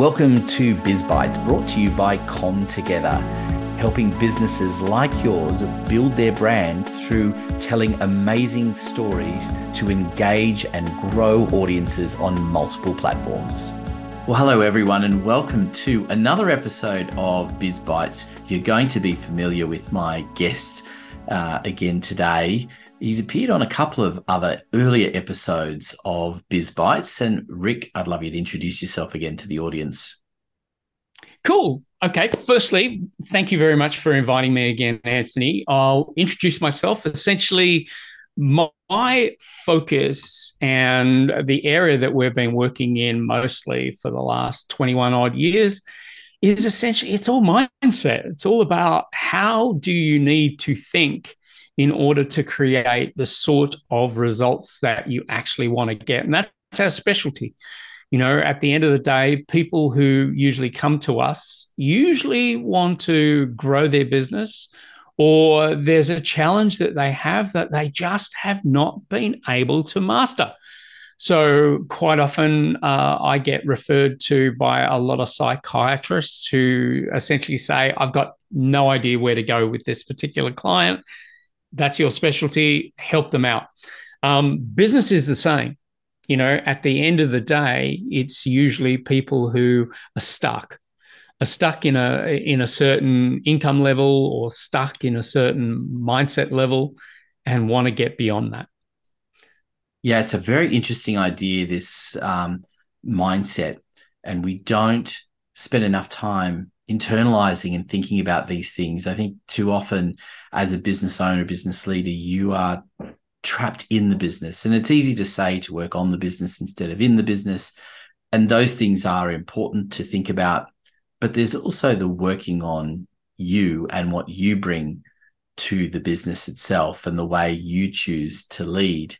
Welcome to BizBytes, brought to you by ComTogether, helping businesses like yours build their brand through telling amazing stories to engage and grow audiences on multiple platforms. Well, hello everyone, and welcome to another episode of BizBytes. You're going to be familiar with my guests uh, again today. He's appeared on a couple of other earlier episodes of BizBytes. And Rik, I'd love you to introduce yourself again to the audience. Cool. Okay. Firstly, thank you very much for inviting me again, Anthony. I'll introduce myself. Essentially, my focus and the area that we've been working in mostly for the last 21 odd years is essentially it's all mindset. It's all about how do you need to think in order to create the sort of results that you actually want to get. And that's our specialty. You know, at the end of the day, people who usually come to us usually want to grow their business or there's a challenge that they have that they just have not been able to master. So, quite often, uh, I get referred to by a lot of psychiatrists who essentially say, I've got no idea where to go with this particular client that's your specialty, help them out. Um, business is the same. You know, at the end of the day, it's usually people who are stuck, are stuck in a in a certain income level or stuck in a certain mindset level, and want to get beyond that. Yeah, it's a very interesting idea. This um, mindset, and we don't spend enough time internalizing and thinking about these things. I think too often, as a business owner, business leader, you are trapped in the business. And it's easy to say to work on the business instead of in the business. And those things are important to think about. But there's also the working on you and what you bring to the business itself and the way you choose to lead.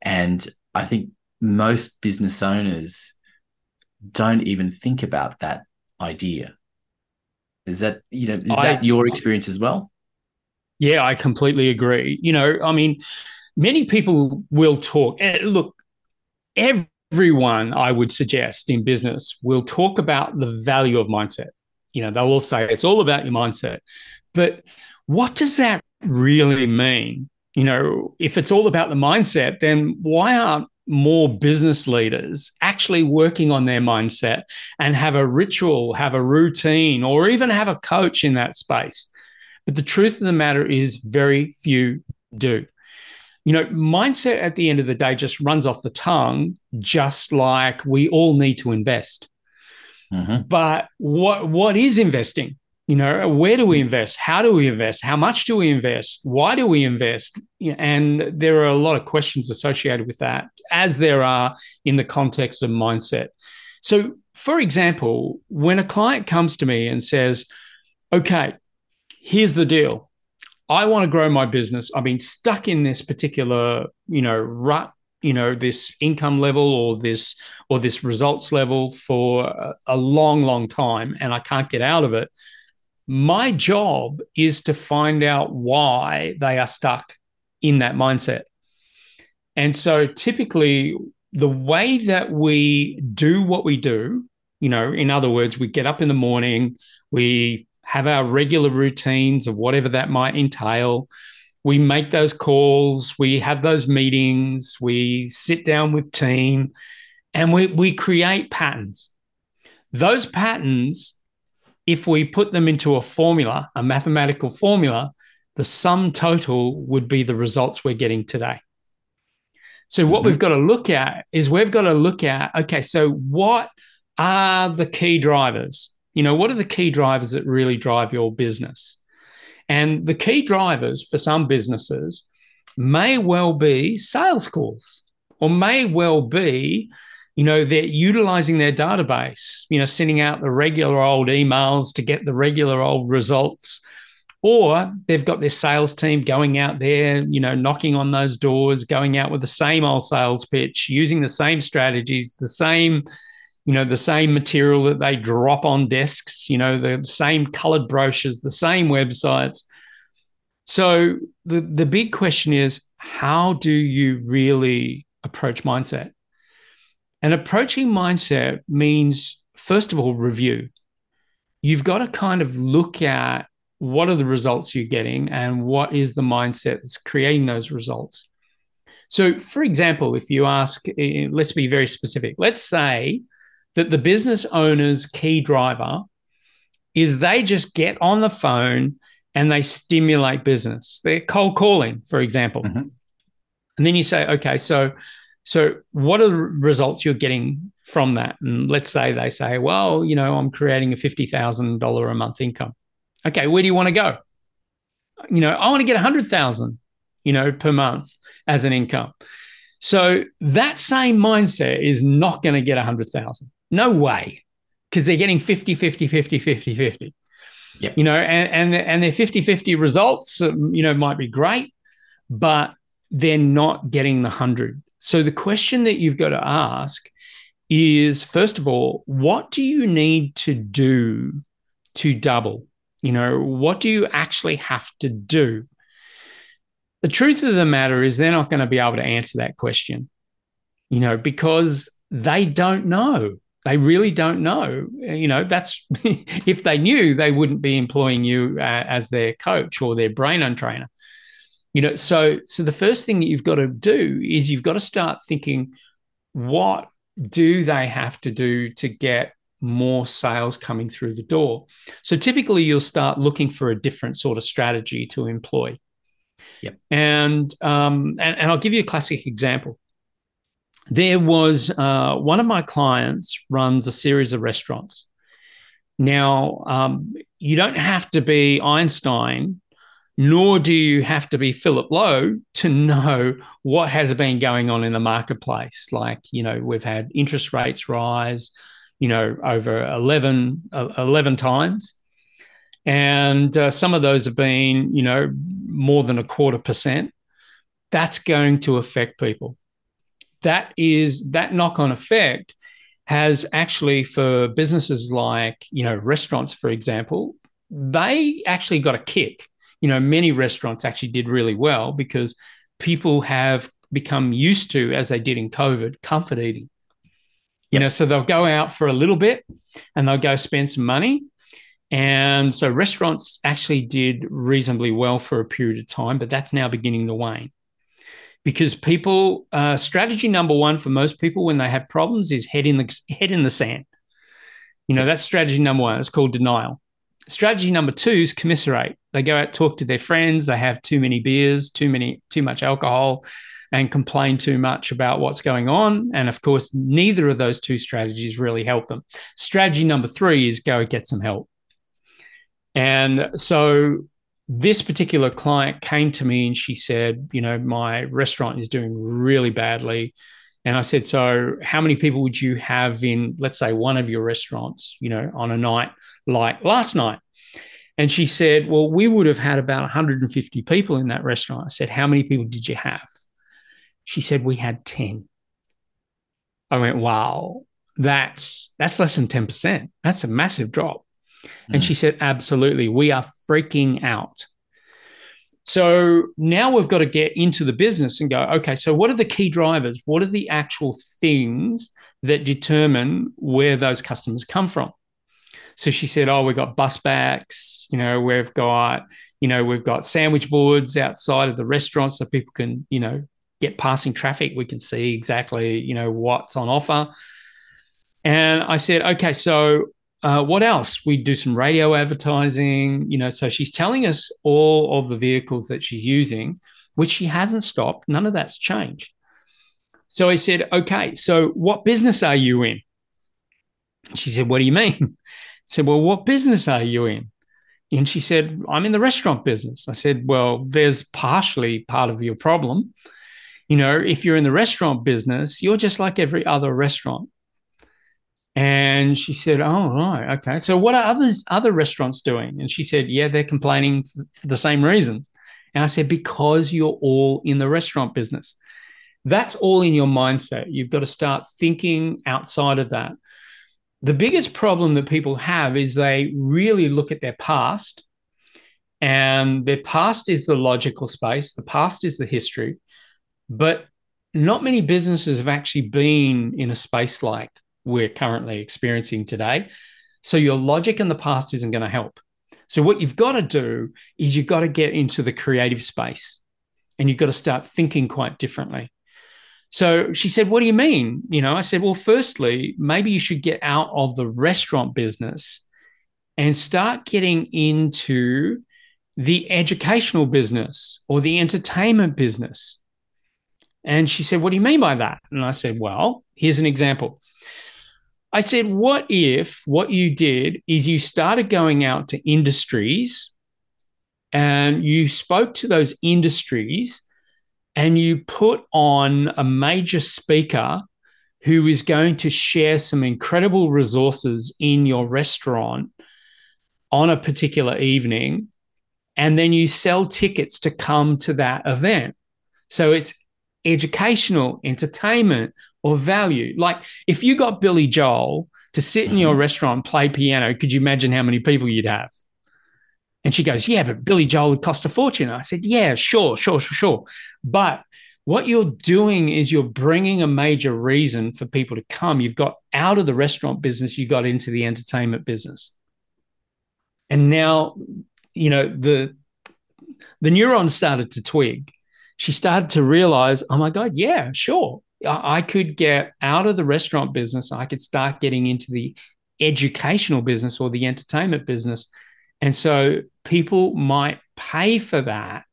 And I think most business owners don't even think about that idea. Is that you know is I, that your experience as well? Yeah, I completely agree. You know, I mean, many people will talk. Look, everyone I would suggest in business will talk about the value of mindset. You know, they'll all say it's all about your mindset, but what does that really mean? You know, if it's all about the mindset, then why aren't more business leaders actually working on their mindset and have a ritual, have a routine, or even have a coach in that space. But the truth of the matter is, very few do. You know, mindset at the end of the day just runs off the tongue, just like we all need to invest. Mm-hmm. But what what is investing? You know where do we hmm. invest? How do we invest? How much do we invest? Why do we invest? And there are a lot of questions associated with that as there are in the context of mindset. So for example when a client comes to me and says okay here's the deal. I want to grow my business. I've been stuck in this particular you know rut you know this income level or this or this results level for a long long time and i can't get out of it my job is to find out why they are stuck in that mindset. And so typically, the way that we do what we do, you know, in other words, we get up in the morning, we have our regular routines of whatever that might entail. We make those calls, we have those meetings, we sit down with team, and we, we create patterns. Those patterns if we put them into a formula, a mathematical formula, the sum total would be the results we're getting today. So, what mm-hmm. we've got to look at is we've got to look at okay, so what are the key drivers? You know, what are the key drivers that really drive your business? And the key drivers for some businesses may well be sales calls or may well be you know they're utilizing their database you know sending out the regular old emails to get the regular old results. Or they've got their sales team going out there you know knocking on those doors going out with the same old sales pitch using the same strategies the same you know the same material that they drop on desks you know the same colored brochures the same websites. So the the big question is how do you really approach mindset and approaching mindset means, first of all, review. You've got to kind of look at what are the results you're getting and what is the mindset that's creating those results. So, for example, if you ask, let's be very specific. Let's say that the business owner's key driver is they just get on the phone and they stimulate business. They're cold calling, for example. Mm-hmm. And then you say, okay, so so what are the results you're getting from that? And let's say they say, well, you know, I'm creating a fifty thousand dollar a month income. Okay, where do you want to go? You know, I want to get a hundred thousand, you know, per month as an income. So that same mindset is not going to get a hundred thousand. No way. Because they're getting 50, 50, 50, 50, 50. Yep. You know, and, and, and their 50 50 results, um, you know, might be great, but they're not getting the 100. So the question that you've got to ask is first of all, what do you need to do to double? You know, what do you actually have to do? The truth of the matter is, they're not going to be able to answer that question, you know, because they don't know. They really don't know. You know, that's if they knew, they wouldn't be employing you uh, as their coach or their brain on trainer. You know, so so the first thing that you've got to do is you've got to start thinking, what do they have to do to get more sales coming through the door? So typically, you'll start looking for a different sort of strategy to employ. Yep. And um, and, and I'll give you a classic example there was uh, one of my clients runs a series of restaurants. Now, um, you don't have to be Einstein, nor do you have to be Philip Lowe to know what has been going on in the marketplace. Like, you know, we've had interest rates rise, you know, over 11, uh, 11 times. And uh, some of those have been, you know, more than a quarter percent. That's going to affect people that is that knock-on effect has actually for businesses like you know restaurants for example they actually got a kick you know many restaurants actually did really well because people have become used to as they did in covid comfort eating you know so they'll go out for a little bit and they'll go spend some money and so restaurants actually did reasonably well for a period of time but that's now beginning to wane because people uh, strategy number one for most people when they have problems is head in the head in the sand. You know that's strategy number one. It's called denial. Strategy number two is commiserate. They go out talk to their friends. They have too many beers, too many too much alcohol, and complain too much about what's going on. And of course, neither of those two strategies really help them. Strategy number three is go get some help. And so this particular client came to me and she said, you know, my restaurant is doing really badly. And I said, so how many people would you have in, let's say, one of your restaurants, you know, on a night like last night? And she said, well, we would have had about 150 people in that restaurant. I said, how many people did you have? She said, we had 10. I went, wow, that's that's less than 10%. That's a massive drop. And she mm. said, Absolutely. We are freaking out. So now we've got to get into the business and go, okay, so what are the key drivers? What are the actual things that determine where those customers come from? So she said, oh, we've got bus backs, you know, we've got, you know, we've got sandwich boards outside of the restaurant so people can, you know, get passing traffic. We can see exactly, you know, what's on offer. And I said, okay, so uh, what else? We do some radio advertising, you know. So she's telling us all of the vehicles that she's using, which she hasn't stopped. None of that's changed. So I said, okay, so what business are you in? She said, what do you mean? I said, well, what business are you in? And she said, I'm in the restaurant business. I said, well, there's partially part of your problem. You know, if you're in the restaurant business, you're just like every other restaurant. And she said, "Oh, right, okay. So what are others other restaurants doing?" And she said, "Yeah, they're complaining for the same reasons." And I said, "Because you're all in the restaurant business. That's all in your mindset. You've got to start thinking outside of that." The biggest problem that people have is they really look at their past, and their past is the logical space. The past is the history, but not many businesses have actually been in a space like we're currently experiencing today. So your logic in the past isn't going to help. So what you've got to do is you've got to get into the creative space and you've got to start thinking quite differently. So she said, What do you mean? You know, I said, Well, firstly, maybe you should get out of the restaurant business and start getting into the educational business or the entertainment business. And she said, What do you mean by that? And I said, Well, here's an example. I said, What if what you did is you started going out to industries and you spoke to those industries and you put on a major speaker who is going to share some incredible resources in your restaurant on a particular evening and then you sell tickets to come to that event. So it's educational entertainment or value like if you got billy joel to sit in your mm-hmm. restaurant and play piano could you imagine how many people you'd have and she goes, Yeah, but Billy Joel would cost a fortune. I said, Yeah, sure, sure, sure, sure. But what you're doing is you're bringing a major reason for people to come. You've got out of the restaurant business, you got into the entertainment business. And now, you know, the the neurons started to twig. She started to realize, oh my God, yeah, sure. I could get out of the restaurant business. I could start getting into the educational business or the entertainment business and so people might pay for that.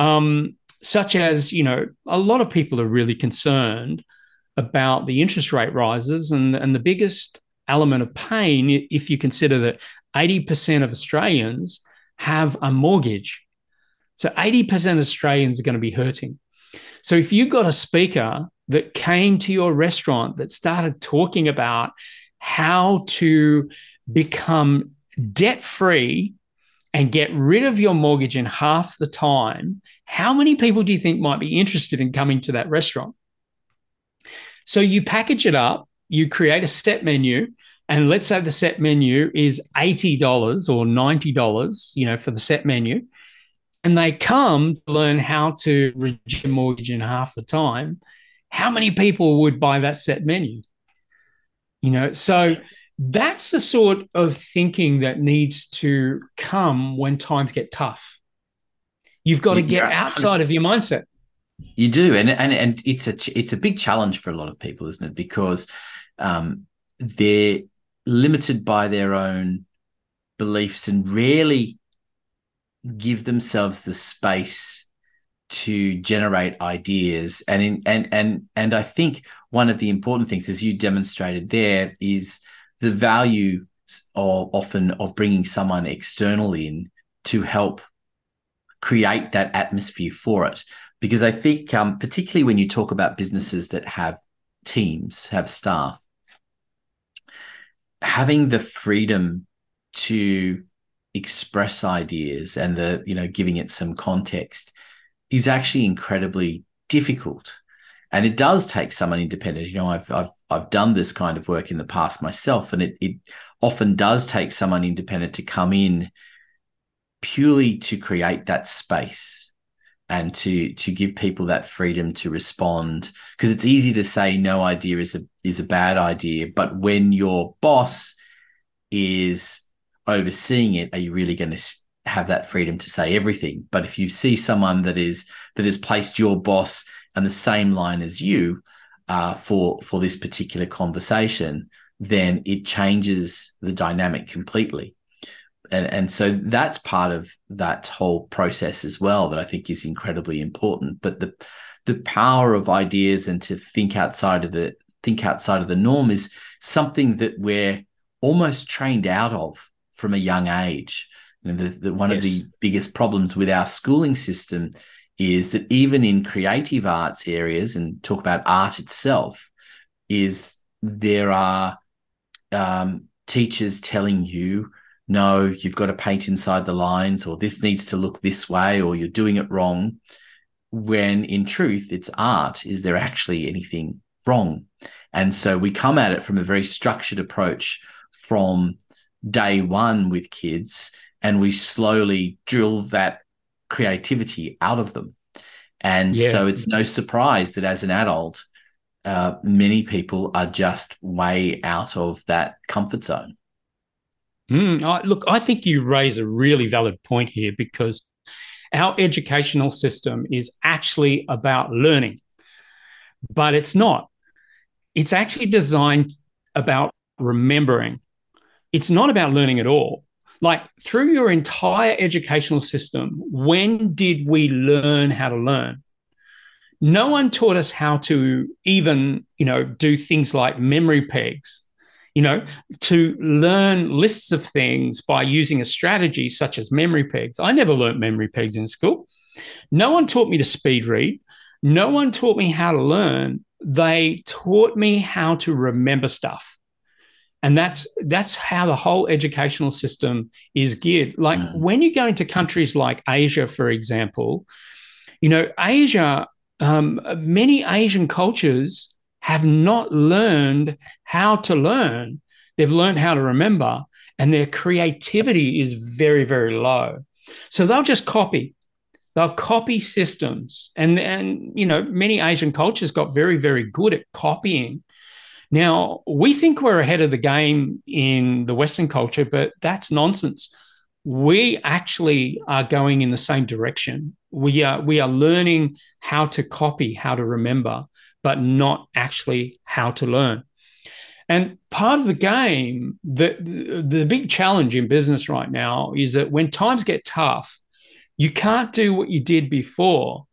Um, such as, you know, a lot of people are really concerned about the interest rate rises. And, and the biggest element of pain, if you consider that 80% of Australians have a mortgage. So 80% of Australians are going to be hurting. So if you've got a speaker that came to your restaurant that started talking about how to become debt free and get rid of your mortgage in half the time, how many people do you think might be interested in coming to that restaurant? So you package it up, you create a set menu, and let's say the set menu is $80 or $90, you know, for the set menu. And they come to learn how to reduce your mortgage in half the time. How many people would buy that set menu? You know, so that's the sort of thinking that needs to come when times get tough. You've got to get outside of your mindset. You do, and and and it's a it's a big challenge for a lot of people, isn't it? Because um, they're limited by their own beliefs and rarely give themselves the space to generate ideas. And in and and and I think one of the important things, as you demonstrated there, is the value of often of bringing someone external in to help create that atmosphere for it. Because I think, um, particularly when you talk about businesses that have teams, have staff, having the freedom to express ideas and the you know giving it some context is actually incredibly difficult. And it does take someone independent. You know i've i've I've done this kind of work in the past myself, and it, it often does take someone independent to come in purely to create that space and to to give people that freedom to respond. Because it's easy to say no idea is a is a bad idea but when your boss is overseeing it are you really going to have that freedom to say everything but if you see someone that is that has placed your boss on the same line as you uh, for for this particular conversation, then it changes the dynamic completely. And, and so that's part of that whole process as well that I think is incredibly important. But the the power of ideas and to think outside of the think outside of the norm is something that we're almost trained out of from a young age. And the, the, one yes. of the biggest problems with our schooling system is that even in creative arts areas and talk about art itself is there are um, teachers telling you no you've got to paint inside the lines or this needs to look this way or you're doing it wrong when in truth it's art is there actually anything wrong and so we come at it from a very structured approach from day one with kids and we slowly drill that creativity out of them. And yeah. so it's no surprise that as an adult, uh, many people are just way out of that comfort zone. Mm, I, look, I think you raise a really valid point here because our educational system is actually about learning, but it's not. It's actually designed about remembering. It's not about learning at all. Like through your entire educational system, when did we learn how to learn? No one taught us how to even, you know, do things like memory pegs, you know, to learn lists of things by using a strategy such as memory pegs. I never learned memory pegs in school. No one taught me to speed read. No one taught me how to learn. They taught me how to remember stuff and that's that's how the whole educational system is geared. Like mm. when you go into countries like asia for example you know asia um, many asian cultures have not learned how to learn. They've learned how to remember and their creativity is very very low. So they'll just copy. They'll copy systems. And and you know many asian cultures got very very good at copying now, we think we're ahead of the game in the Western culture, but that's nonsense. We actually are going in the same direction. We are, we are learning how to copy, how to remember, but not actually how to learn. And part of the game, the, the big challenge in business right now is that when times get tough, you can't do what you did before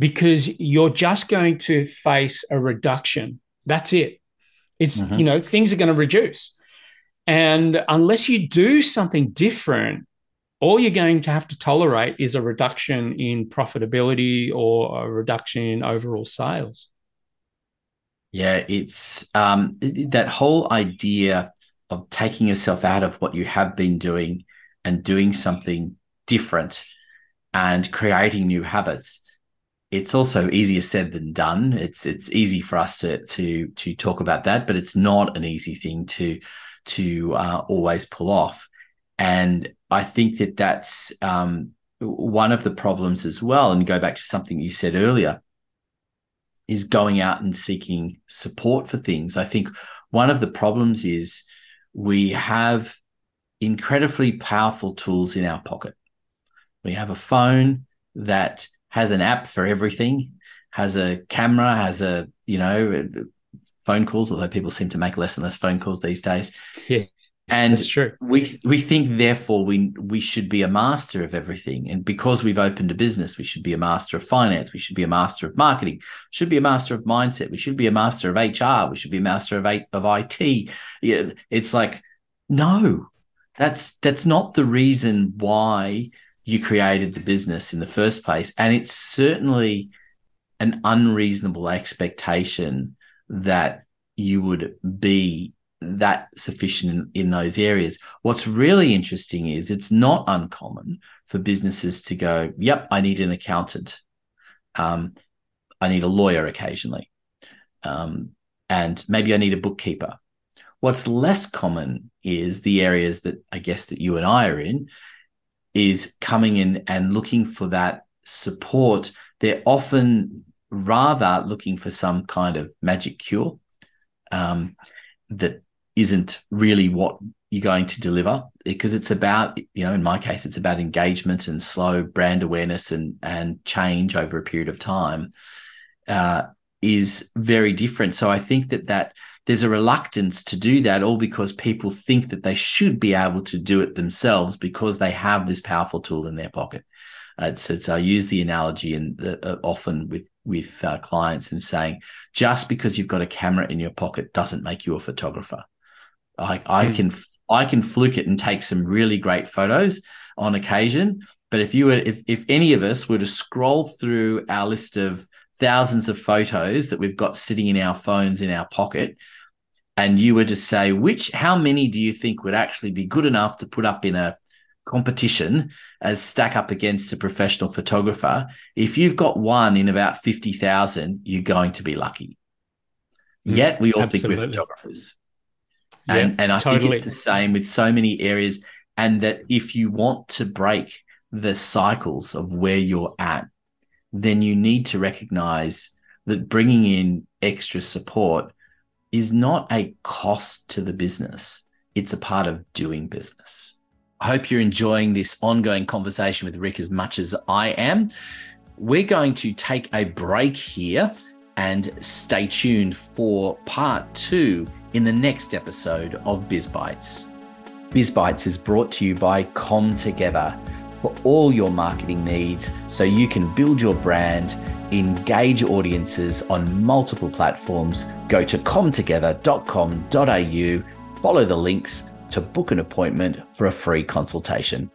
because you're just going to face a reduction. That's it. It's, mm-hmm. you know, things are going to reduce. And unless you do something different, all you're going to have to tolerate is a reduction in profitability or a reduction in overall sales. Yeah, it's um, that whole idea of taking yourself out of what you have been doing and doing something different and creating new habits it's also easier said than done. It's it's easy for us to to to talk about that, but it's not an easy thing to to uh, always pull off. And I think that that's um, one of the problems as well. And go back to something you said earlier is going out and seeking support for things. I think one of the problems is we have incredibly powerful tools in our pocket. We have a phone that has an app for everything, has a camera, has a, you know, phone calls, although people seem to make less and less phone calls these days. Yeah. And that's true. We we think therefore we we should be a master of everything. And because we've opened a business, we should be a master of finance, we should be a master of marketing, should be a master of mindset, we should be a master of HR, we should be a master of of IT. Yeah, it's like, no, that's that's not the reason why you created the business in the first place. And it's certainly an unreasonable expectation that you would be that sufficient in, in, those areas. What's really interesting is it's not uncommon for businesses to go, Yep, I need an accountant. Um, I need a lawyer occasionally. Um, and maybe I need a bookkeeper. What's less common is the areas that I guess that you and I are in, is coming in and looking for that support, they're often rather looking for some kind of magic cure um, that isn't really what you're going to deliver because it's about you know in my case it's about engagement and slow brand awareness and and change over a period of time uh, is very different. So i think that that there's a reluctance to do that all because people think that they should be able to do it themselves because they have this powerful tool in their pocket. Uh, it's, it's, I use the analogy and uh, often with with uh, clients and saying just because you've got a camera in your pocket doesn't make you a photographer. I, I mm. can I can fluke it and take some really great photos on occasion, but if you were if if any of us were to scroll through our list of thousands of photos that we've got sitting in our phones in our pocket and you were to say which how many do you think would actually be good enough to put up in a competition as stack up against a professional photographer if you've got one in about 50,000 you're going to be lucky mm, yet we all Absolutely. think we're photographers and, yeah, and I totally. think it's the same with so many areas and that if you want to break the cycles of where you're at then you need to recognize that bringing in extra support is not a cost to the business, it's a part of doing business. I hope you're enjoying this ongoing conversation with Rik as much as I am. We're going to take a break here and stay tuned for part two in the next episode of BizBytes. BizBytes is brought to you by ComTogether for all your marketing needs so you can build your brand, engage audiences on multiple platforms. Go to comtogether.com.au, follow the links to book an appointment for a free consultation.